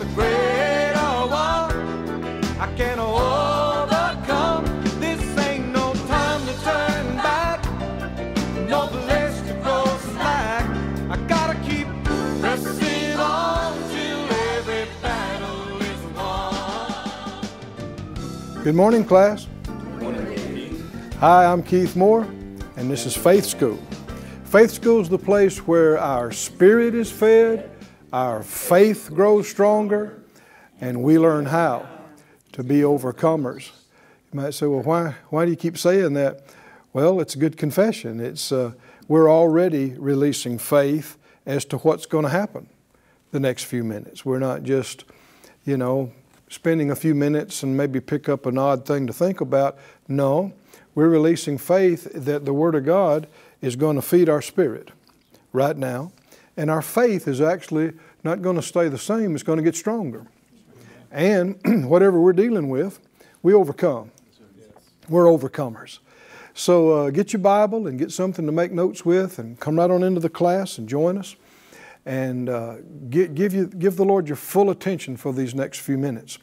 the greater one. I can overcome. This ain't no time to turn back. No place to go slack. I gotta keep pressing on till every battle is won. Good morning, class. Hi, I'm Keith Moore, and this is Faith School. Faith School is the place where our spirit is fed, our faith grows stronger, and we learn how to be overcomers. You might say, well, why, why do you keep saying that? Well, it's a good confession. It's, uh, we're already releasing faith as to what's going to happen the next few minutes. We're not just, you know, spending a few minutes and maybe pick up an odd thing to think about. No, we're releasing faith that the Word of God is going to feed our spirit right now. And our faith is actually not going to stay the same, it's going to get stronger. And whatever we're dealing with, we overcome. We're overcomers. So uh, get your Bible and get something to make notes with and come right on into the class and join us. And uh, give, give, you, give the Lord your full attention for these next few minutes.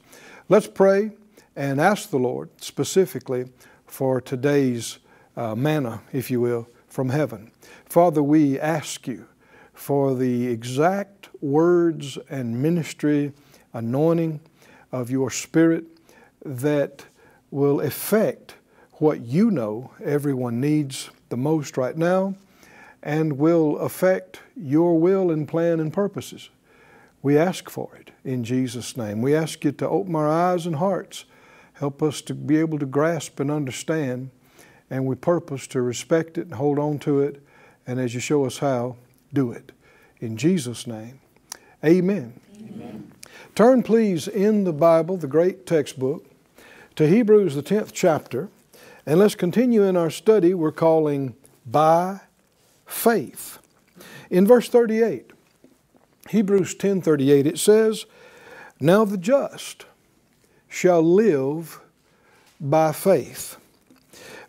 Let's pray and ask the Lord specifically for today's uh, manna, if you will, from heaven. Father, we ask you for the exact words and ministry anointing of your Spirit that will affect what you know everyone needs the most right now and will affect your will and plan and purposes. We ask for it in Jesus' name. We ask you to open our eyes and hearts, help us to be able to grasp and understand, and we purpose to respect it and hold on to it, and as you show us how, do it. In Jesus' name, amen. amen. Turn, please, in the Bible, the great textbook, to Hebrews, the 10th chapter, and let's continue in our study we're calling By Faith. In verse 38, Hebrews 10:38 it says, "Now the just shall live by faith.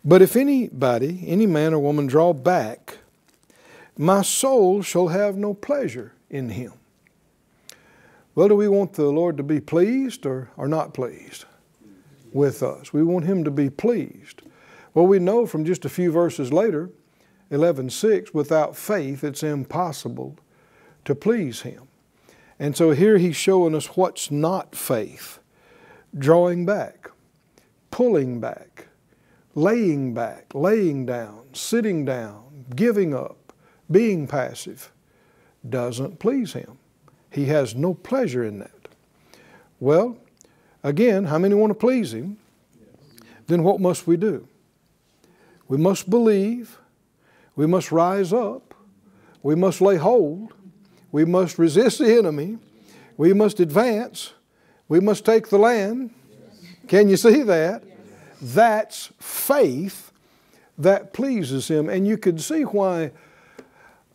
But if anybody, any man or woman draw back, my soul shall have no pleasure in him." Well, do we want the Lord to be pleased or, or not pleased with us? We want Him to be pleased. Well, we know from just a few verses later, 11:6, without faith it's impossible to please Him. And so here He's showing us what's not faith drawing back, pulling back, laying back, laying down, sitting down, giving up, being passive doesn't please Him. He has no pleasure in that. Well, again, how many want to please Him? Then what must we do? We must believe, we must rise up, we must lay hold, we must resist the enemy, we must advance, we must take the land. Can you see that? That's faith that pleases Him. And you can see why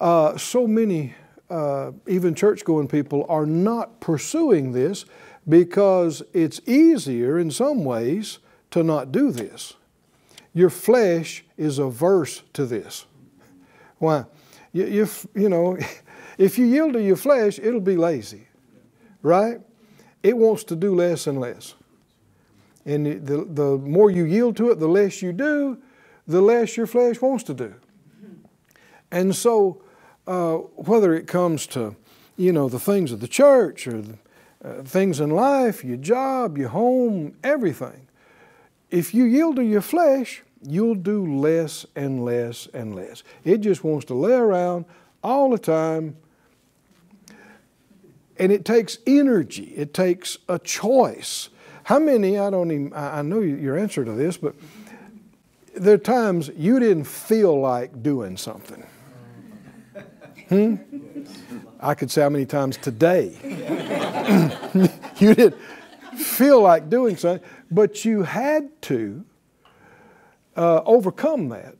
uh, so many uh, even church going people are not pursuing this because it's easier in some ways to not do this. Your flesh is averse to this. Why? You, you, you know, if you yield to your flesh, it'll be lazy, right? It wants to do less and less. And the, the more you yield to it, the less you do, the less your flesh wants to do. And so, uh, whether it comes to, you know, the things of the church or the, uh, things in life, your job, your home, everything, if you yield to your flesh, you'll do less and less and less. It just wants to lay around all the time. And it takes energy, it takes a choice. How many, I don't even, I know your answer to this, but there are times you didn't feel like doing something. Hmm? I could say how many times today you didn't feel like doing something, but you had to uh, overcome that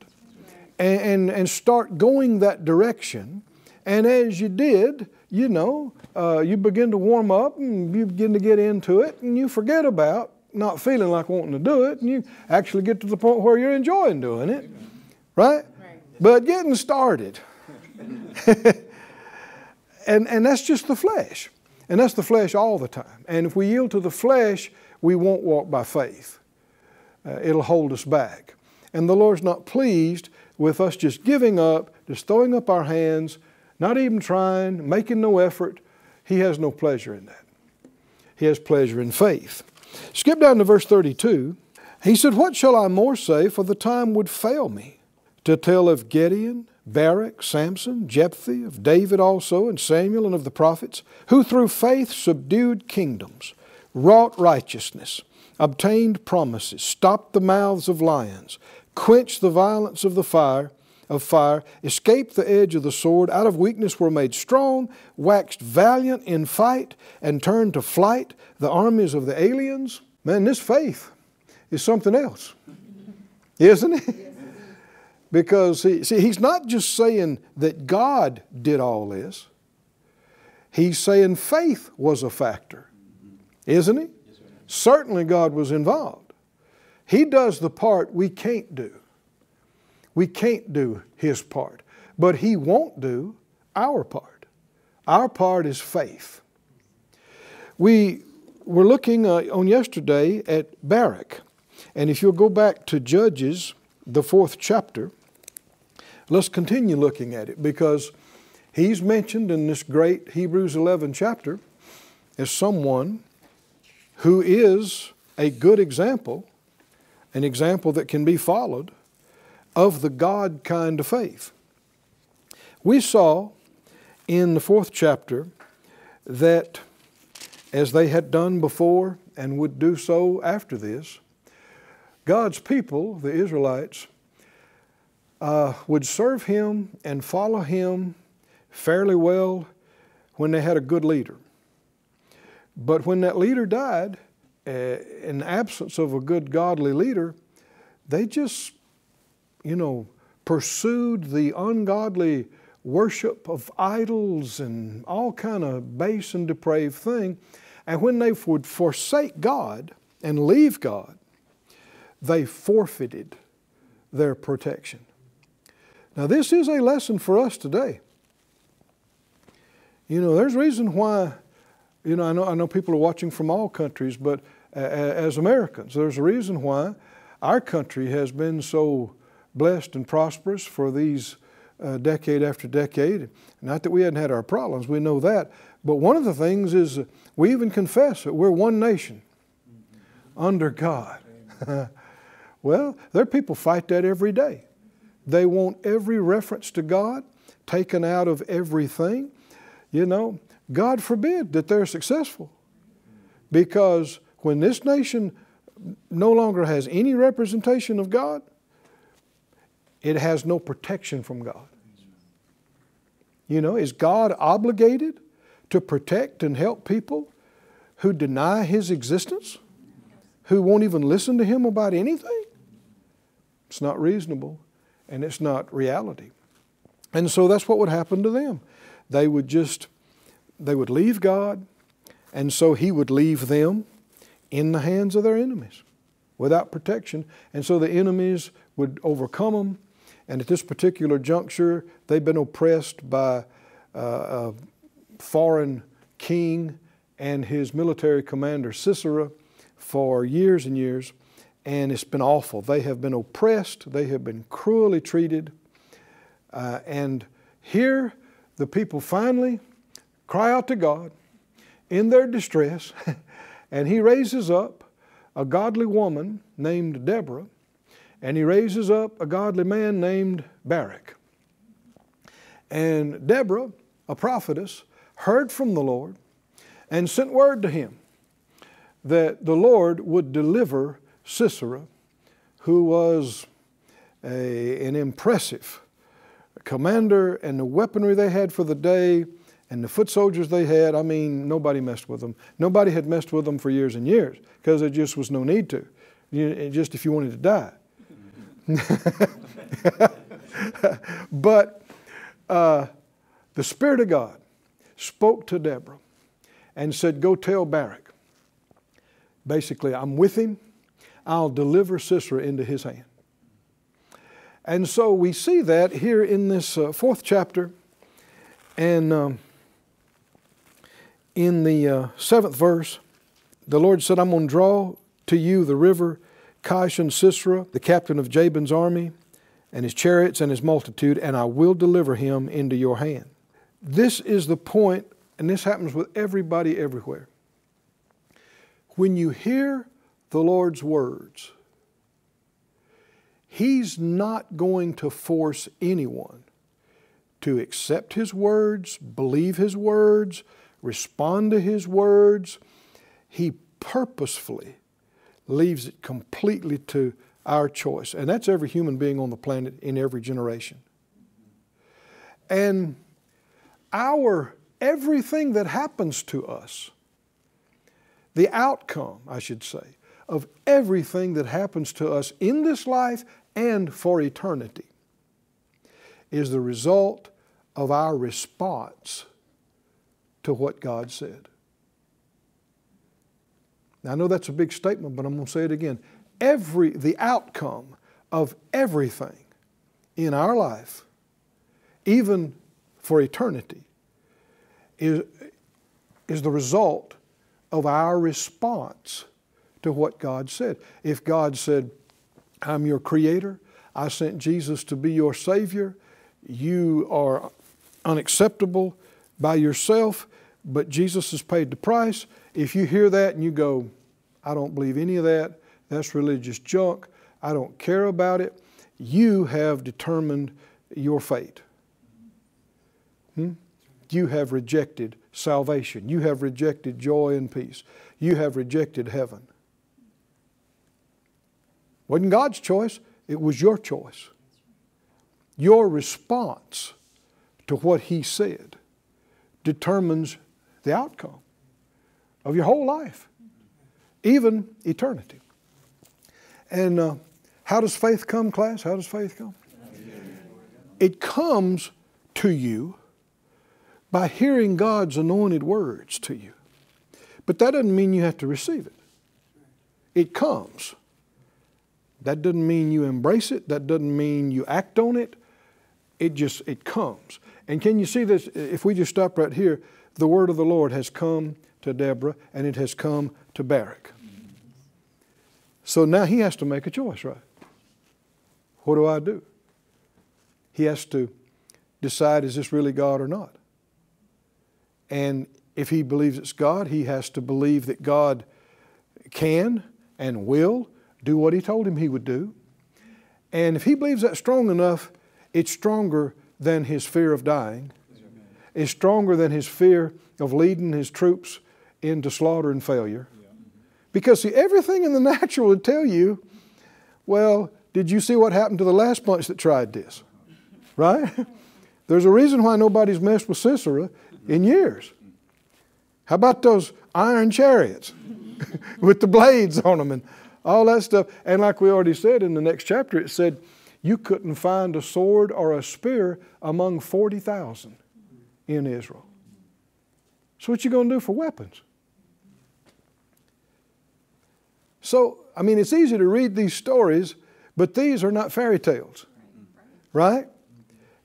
and, and, and, start going that direction. And as you did, you know, uh, you begin to warm up and you begin to get into it, and you forget about not feeling like wanting to do it, and you actually get to the point where you're enjoying doing it, right? right. But getting started. and, and that's just the flesh. And that's the flesh all the time. And if we yield to the flesh, we won't walk by faith. Uh, it'll hold us back. And the Lord's not pleased with us just giving up, just throwing up our hands, not even trying, making no effort. He has no pleasure in that. He has pleasure in faith. Skip down to verse 32. He said, What shall I more say? For the time would fail me to tell of Gideon, Barak, Samson, Jephthah, of David also, and Samuel, and of the prophets, who through faith subdued kingdoms, wrought righteousness, obtained promises, stopped the mouths of lions, quenched the violence of the fire, of fire, escaped the edge of the sword, out of weakness were made strong, waxed valiant in fight, and turned to flight the armies of the aliens. Man, this faith is something else, isn't it? Because, see, see, he's not just saying that God did all this, he's saying faith was a factor, isn't he? Certainly, God was involved. He does the part we can't do. We can't do His part, but He won't do our part. Our part is faith. We were looking uh, on yesterday at Barak, and if you'll go back to Judges, the fourth chapter, let's continue looking at it because he's mentioned in this great Hebrews 11 chapter as someone who is a good example, an example that can be followed of the God kind of faith. We saw in the fourth chapter that as they had done before and would do so after this, God's people, the Israelites, uh, would serve Him and follow Him fairly well when they had a good leader. But when that leader died, uh, in absence of a good godly leader, they just you know, pursued the ungodly worship of idols and all kind of base and depraved thing. And when they would forsake God and leave God, they forfeited their protection. Now, this is a lesson for us today. You know, there's a reason why, you know, I know, I know people are watching from all countries, but as Americans, there's a reason why our country has been so blessed and prosperous for these uh, decade after decade. Not that we hadn't had our problems, we know that. But one of the things is we even confess that we're one nation under God. well, there are people fight that every day. They want every reference to God taken out of everything. You know, God forbid that they're successful. Because when this nation no longer has any representation of God, it has no protection from God. You know, is God obligated to protect and help people who deny His existence, who won't even listen to Him about anything? It's not reasonable and it's not reality. And so that's what would happen to them. They would just, they would leave God, and so He would leave them in the hands of their enemies without protection. And so the enemies would overcome them and at this particular juncture, they've been oppressed by uh, a foreign king and his military commander, Sisera, for years and years. And it's been awful. They have been oppressed, they have been cruelly treated. Uh, and here, the people finally cry out to God in their distress, and He raises up a godly woman named Deborah and he raises up a godly man named Barak. And Deborah, a prophetess, heard from the Lord and sent word to him that the Lord would deliver Sisera, who was a, an impressive commander, and the weaponry they had for the day and the foot soldiers they had, I mean, nobody messed with them. Nobody had messed with them for years and years because there just was no need to. You, just if you wanted to die. but uh, the Spirit of God spoke to Deborah and said, Go tell Barak. Basically, I'm with him. I'll deliver Sisera into his hand. And so we see that here in this uh, fourth chapter. And um, in the uh, seventh verse, the Lord said, I'm going to draw to you the river Kishon Sisera, the captain of Jabin's army, and his chariots and his multitude, and I will deliver him into your hand. This is the point, and this happens with everybody everywhere. When you hear the Lord's words, He's not going to force anyone to accept His words, believe His words, respond to His words. He purposefully leaves it completely to our choice. And that's every human being on the planet in every generation. And our everything that happens to us, the outcome, I should say, of everything that happens to us in this life and for eternity is the result of our response to what God said. Now, I know that's a big statement, but I'm going to say it again. Every, the outcome of everything in our life, even for eternity, is, is the result of our response to what God said. If God said, I'm your creator. I sent Jesus to be your Savior. You are unacceptable by yourself, but Jesus has paid the price. If you hear that and you go, I don't believe any of that, that's religious junk, I don't care about it, you have determined your fate. Hmm? You have rejected salvation. You have rejected joy and peace. You have rejected heaven wasn't God's choice, it was your choice. Your response to what He said determines the outcome of your whole life, even eternity. And uh, how does faith come, class? How does faith come? It comes to you by hearing God's anointed words to you. But that doesn't mean you have to receive it. It comes. That doesn't mean you embrace it. That doesn't mean you act on it. It just, it comes. And can you see this? If we just stop right here, the word of the Lord has come to Deborah and it has come to Barak. So now he has to make a choice, right? What do I do? He has to decide is this really God or not? And if he believes it's God, he has to believe that God can and will do what he told him he would do. And if he believes that strong enough, it's stronger than his fear of dying. It's stronger than his fear of leading his troops into slaughter and failure. Because see, everything in the natural would tell you, well, did you see what happened to the last bunch that tried this? Right? There's a reason why nobody's messed with Sisera in years. How about those iron chariots with the blades on them and all that stuff. And like we already said in the next chapter, it said you couldn't find a sword or a spear among 40,000 in Israel. So, what you going to do for weapons? So, I mean, it's easy to read these stories, but these are not fairy tales, right?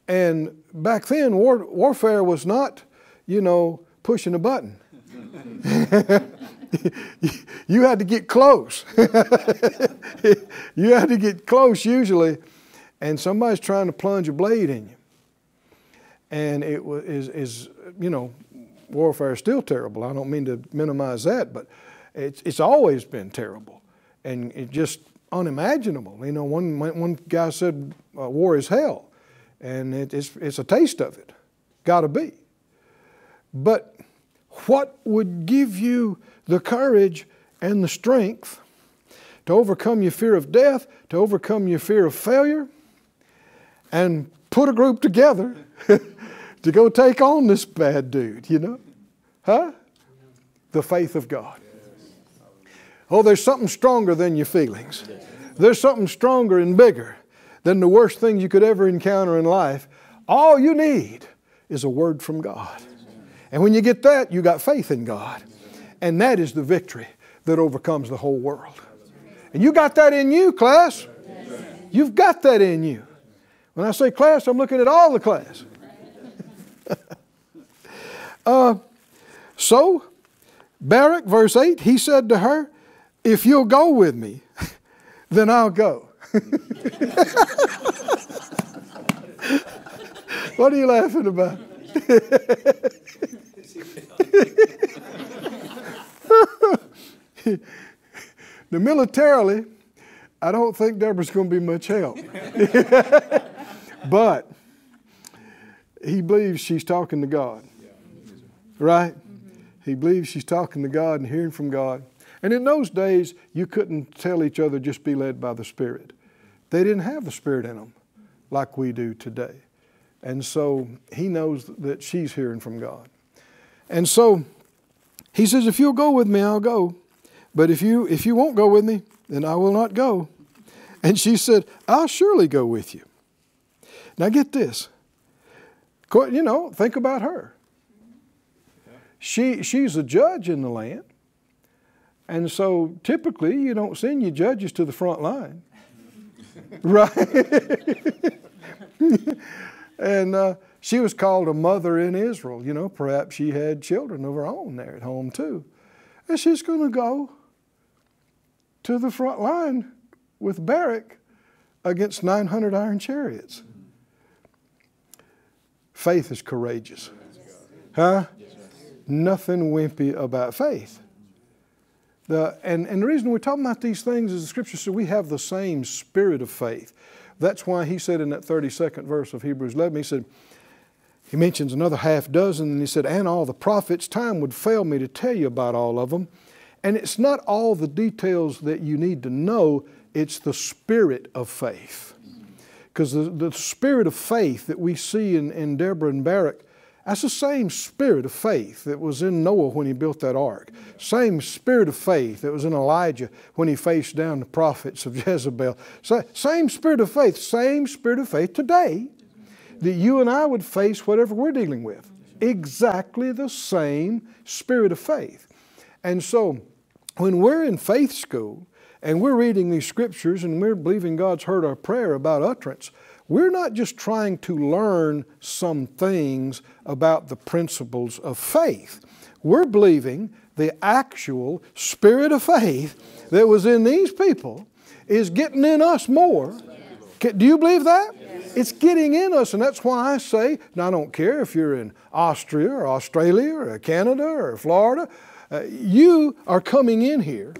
And back then, war, warfare was not, you know, pushing a button. you had to get close. you had to get close usually, and somebody's trying to plunge a blade in you. And it was, is, is, you know, warfare is still terrible. I don't mean to minimize that, but it's, it's always been terrible. And it's just unimaginable. You know, one, one guy said uh, war is hell, and it, it's, it's a taste of it. Got to be. But what would give you the courage and the strength to overcome your fear of death, to overcome your fear of failure, and put a group together to go take on this bad dude, you know? Huh? The faith of God. Oh, there's something stronger than your feelings. There's something stronger and bigger than the worst thing you could ever encounter in life. All you need is a word from God. And when you get that, you got faith in God. And that is the victory that overcomes the whole world. And you got that in you, class. You've got that in you. When I say class, I'm looking at all the class. uh, So, Barak, verse 8, he said to her, If you'll go with me, then I'll go. what are you laughing about? the militarily, I don't think Deborah's going to be much help. but he believes she's talking to God. Right? He believes she's talking to God and hearing from God. And in those days, you couldn't tell each other just be led by the Spirit. They didn't have the Spirit in them like we do today. And so he knows that she's hearing from God. And so he says, If you'll go with me, I'll go. But if you, if you won't go with me, then I will not go. And she said, I'll surely go with you. Now get this. You know, think about her. She, she's a judge in the land. And so typically you don't send your judges to the front line. right? and uh, she was called a mother in Israel. You know, perhaps she had children of her own there at home too. And she's going to go to the front line with Barak against 900 iron chariots. Faith is courageous. Huh? Nothing wimpy about faith. The, and, and the reason we're talking about these things is the scripture says we have the same spirit of faith. That's why he said in that 32nd verse of Hebrews 11, he said, he mentions another half dozen, and he said, and all the prophets, time would fail me to tell you about all of them. And it's not all the details that you need to know, it's the spirit of faith. Because the, the spirit of faith that we see in, in Deborah and Barak, that's the same spirit of faith that was in Noah when he built that ark. Same spirit of faith that was in Elijah when he faced down the prophets of Jezebel. So, same spirit of faith, same spirit of faith today that you and I would face whatever we're dealing with. Exactly the same spirit of faith. And so, when we're in faith school and we're reading these scriptures and we're believing God's heard our prayer about utterance, we're not just trying to learn some things about the principles of faith. We're believing the actual spirit of faith that was in these people is getting in us more. Do you believe that? It's getting in us, and that's why I say, and I don't care if you're in Austria or Australia or Canada or Florida uh, you are coming in here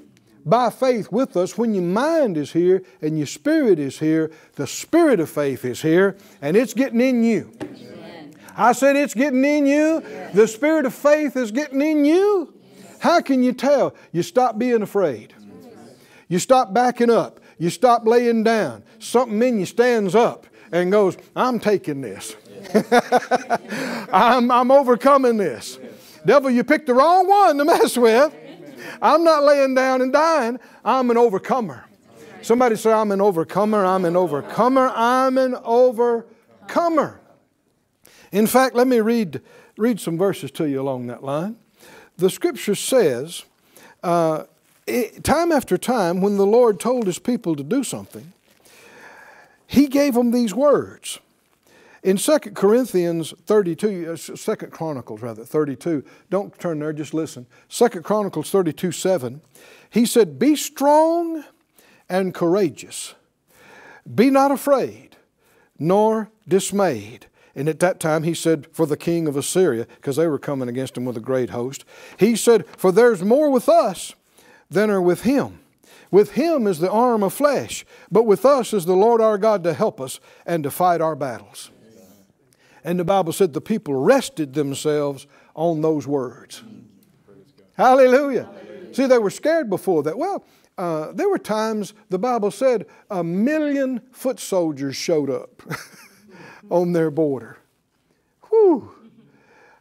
by faith with us when your mind is here and your spirit is here. The spirit of faith is here and it's getting in you. Amen. I said it's getting in you. Yes. The spirit of faith is getting in you. How can you tell? You stop being afraid. You stop backing up. You stop laying down. Something in you stands up and goes, I'm taking this. I'm, I'm overcoming this. Devil, you picked the wrong one to mess with. I'm not laying down and dying. I'm an overcomer. Somebody say, I'm an overcomer. I'm an overcomer. I'm an overcomer. In fact, let me read, read some verses to you along that line. The scripture says, uh, it, time after time, when the Lord told his people to do something, he gave them these words. In 2 Corinthians 32, 2 uh, Chronicles rather, 32, don't turn there, just listen. 2 Chronicles 32, 7, he said, Be strong and courageous. Be not afraid, nor dismayed. And at that time he said, For the king of Assyria, because they were coming against him with a great host, he said, For there's more with us than are with him. With him is the arm of flesh, but with us is the Lord our God to help us and to fight our battles. And the Bible said the people rested themselves on those words. Hallelujah. Hallelujah. See, they were scared before that. Well, uh, there were times the Bible said a million foot soldiers showed up on their border. Whew.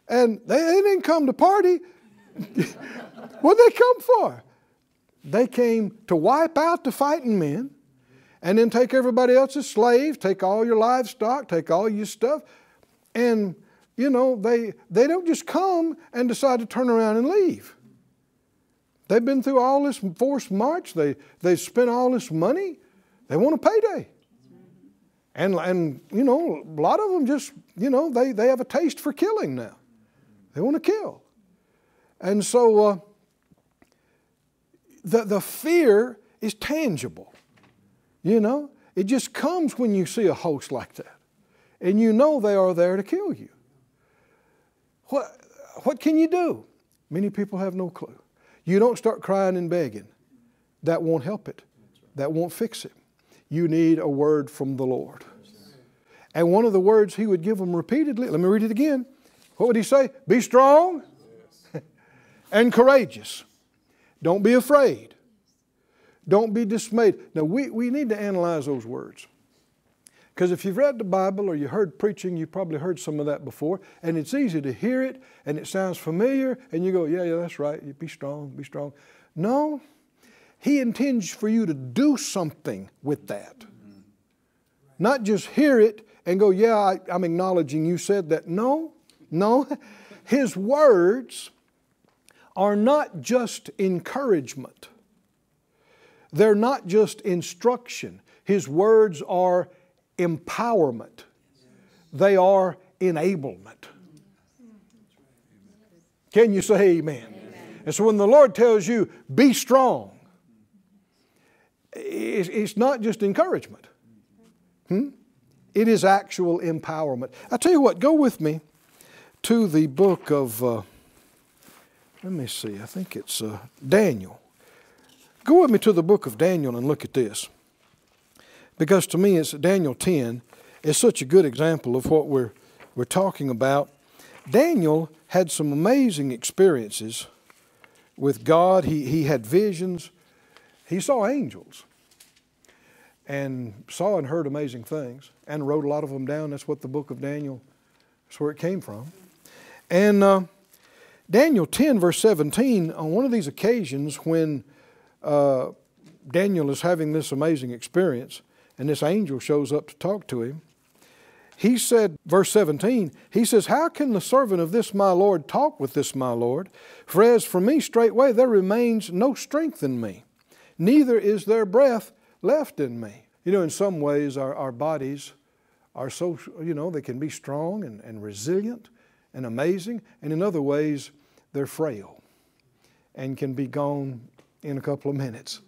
And they, they didn't come to party. what did they come for? They came to wipe out the fighting men and then take everybody else as slaves, take all your livestock, take all your stuff, and, you know, they, they don't just come and decide to turn around and leave. They've been through all this forced march. They, they've spent all this money. They want a payday. And, and, you know, a lot of them just, you know, they, they have a taste for killing now. They want to kill. And so uh, the, the fear is tangible. You know, it just comes when you see a host like that. And you know they are there to kill you. What, what can you do? Many people have no clue. You don't start crying and begging. That won't help it. That won't fix it. You need a word from the Lord. And one of the words he would give them repeatedly, let me read it again. What would he say? Be strong and courageous. Don't be afraid. Don't be dismayed. Now, we, we need to analyze those words. Because if you've read the Bible or you heard preaching, you probably heard some of that before, and it's easy to hear it and it sounds familiar, and you go, Yeah, yeah, that's right. Be strong, be strong. No, He intends for you to do something with that. Not just hear it and go, Yeah, I, I'm acknowledging you said that. No, no. His words are not just encouragement, they're not just instruction. His words are empowerment, they are enablement. Can you say amen? amen? And so when the Lord tells you, be strong, it's not just encouragement. Hmm? It is actual empowerment. I tell you what, go with me to the book of, uh, let me see, I think it's uh, Daniel. Go with me to the book of Daniel and look at this. Because to me, it's Daniel 10 is such a good example of what we're, we're talking about. Daniel had some amazing experiences with God. He, he had visions. He saw angels and saw and heard amazing things and wrote a lot of them down. That's what the book of Daniel, that's where it came from. And uh, Daniel 10, verse 17, on one of these occasions when uh, Daniel is having this amazing experience and this angel shows up to talk to him, he said, verse 17, he says, How can the servant of this my Lord talk with this my Lord? For as for me straightway there remains no strength in me, neither is there breath left in me. You know, in some ways, our, our bodies are so, you know, they can be strong and, and resilient and amazing, and in other ways, they're frail and can be gone in a couple of minutes.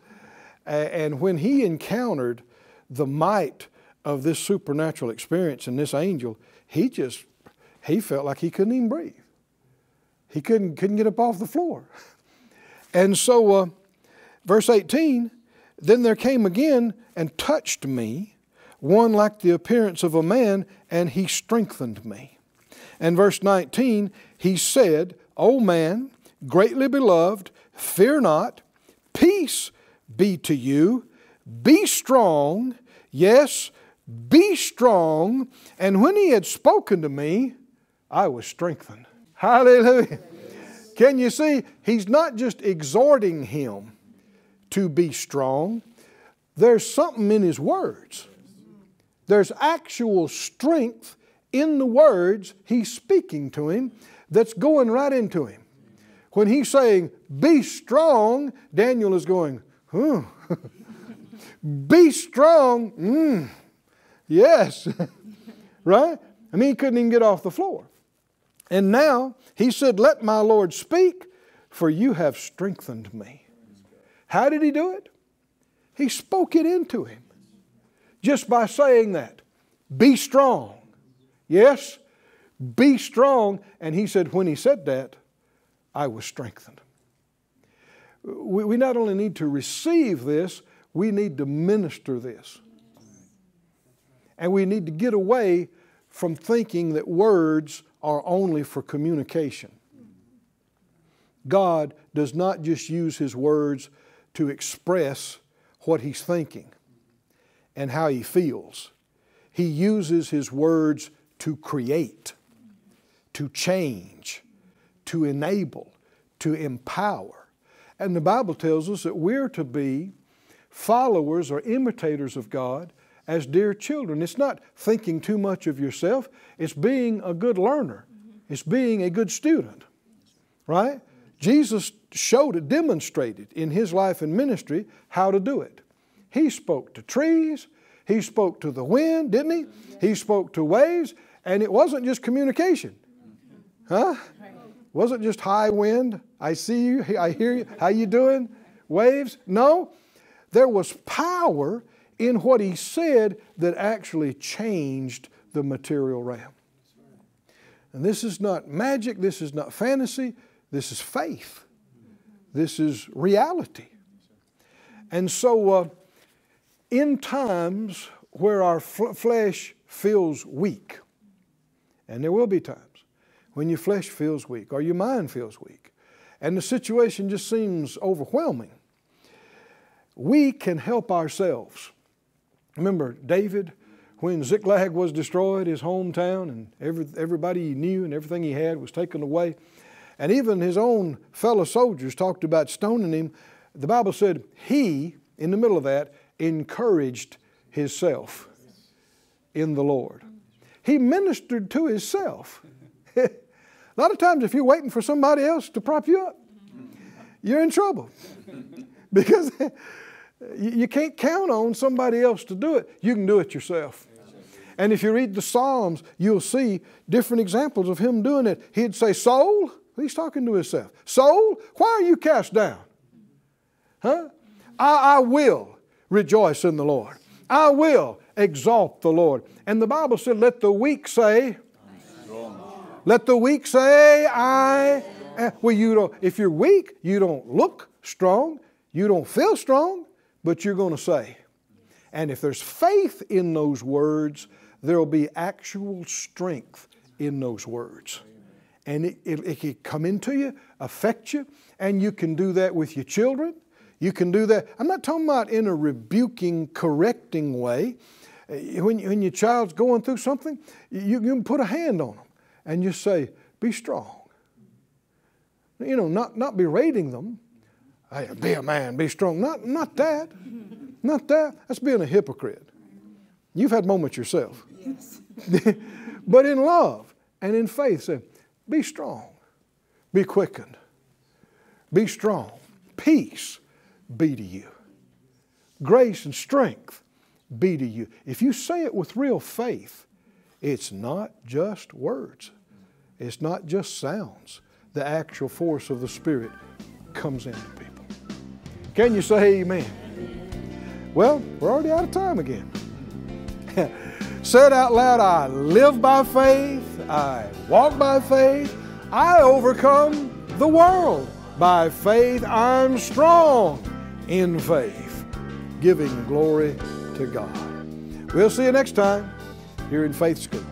And when he encountered the might of this supernatural experience and this angel, he just he felt like he couldn't even breathe. He couldn't couldn't get up off the floor. And so, uh, verse 18, then there came again and touched me, one like the appearance of a man, and he strengthened me. And verse 19, he said, O man, greatly beloved, fear not, peace be to you, be strong, yes, be strong. And when he had spoken to me, I was strengthened. Hallelujah. Can you see? He's not just exhorting him to be strong, there's something in his words. There's actual strength in the words he's speaking to him that's going right into him. When he's saying, Be strong, Daniel is going, Huh. Be strong. Mm. Yes. right? I mean, he couldn't even get off the floor. And now he said, Let my Lord speak, for you have strengthened me. How did he do it? He spoke it into him just by saying that. Be strong. Yes, be strong. And he said, when he said that, I was strengthened. We, we not only need to receive this, we need to minister this. And we need to get away from thinking that words are only for communication. God does not just use His words to express what He's thinking and how He feels. He uses His words to create, to change, to enable, to empower. And the Bible tells us that we're to be followers or imitators of God as dear children. It's not thinking too much of yourself, it's being a good learner, it's being a good student, right? Jesus showed it, demonstrated in his life and ministry how to do it. He spoke to trees, he spoke to the wind, didn't he? He spoke to waves, and it wasn't just communication. Huh? wasn't just high wind. I see you. I hear you. How you doing? Waves? No. There was power in what he said that actually changed the material realm. And this is not magic, this is not fantasy, this is faith. This is reality. And so, uh, in times where our flesh feels weak, and there will be times when your flesh feels weak or your mind feels weak, and the situation just seems overwhelming, we can help ourselves. Remember, David when Ziklag was destroyed, his hometown, and every, everybody he knew and everything he had was taken away, and even his own fellow soldiers talked about stoning him, the Bible said he, in the middle of that, encouraged himself in the Lord. He ministered to himself. A lot of times, if you're waiting for somebody else to prop you up, you're in trouble because you can't count on somebody else to do it. You can do it yourself. And if you read the Psalms, you'll see different examples of him doing it. He'd say, Soul, he's talking to himself. Soul, why are you cast down? Huh? I, I will rejoice in the Lord. I will exalt the Lord. And the Bible said, Let the weak say, Let the weak say, I. Well, you don't, if you're weak, you don't look strong, you don't feel strong, but you're going to say. And if there's faith in those words, there will be actual strength in those words. And it, it, it, can come into you, affect you, and you can do that with your children. You can do that. I'm not talking about in a rebuking, correcting way. Uh, when, when your child's going through something, you, you can put a hand on them and you say, Be strong. You know, not, not berating them. Hey, be a man, be strong. Not, not that. Not that. That's being a hypocrite. You've had moments yourself. Yes. but in love and in faith, say, be strong, be quickened, be strong. Peace be to you. Grace and strength be to you. If you say it with real faith, it's not just words, it's not just sounds. The actual force of the Spirit comes into people. Can you say amen? Well, we're already out of time again. Said out loud, I live by faith, I walk by faith, I overcome the world. By faith, I'm strong in faith, giving glory to God. We'll see you next time here in Faith School.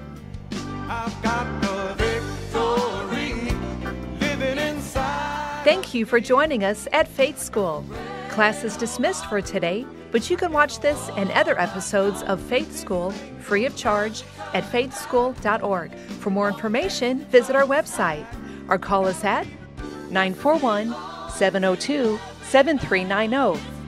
Thank you for joining us at Faith School. Class is dismissed for today, but you can watch this and other episodes of Faith School free of charge at faithschool.org. For more information, visit our website or call us at 941 702 7390.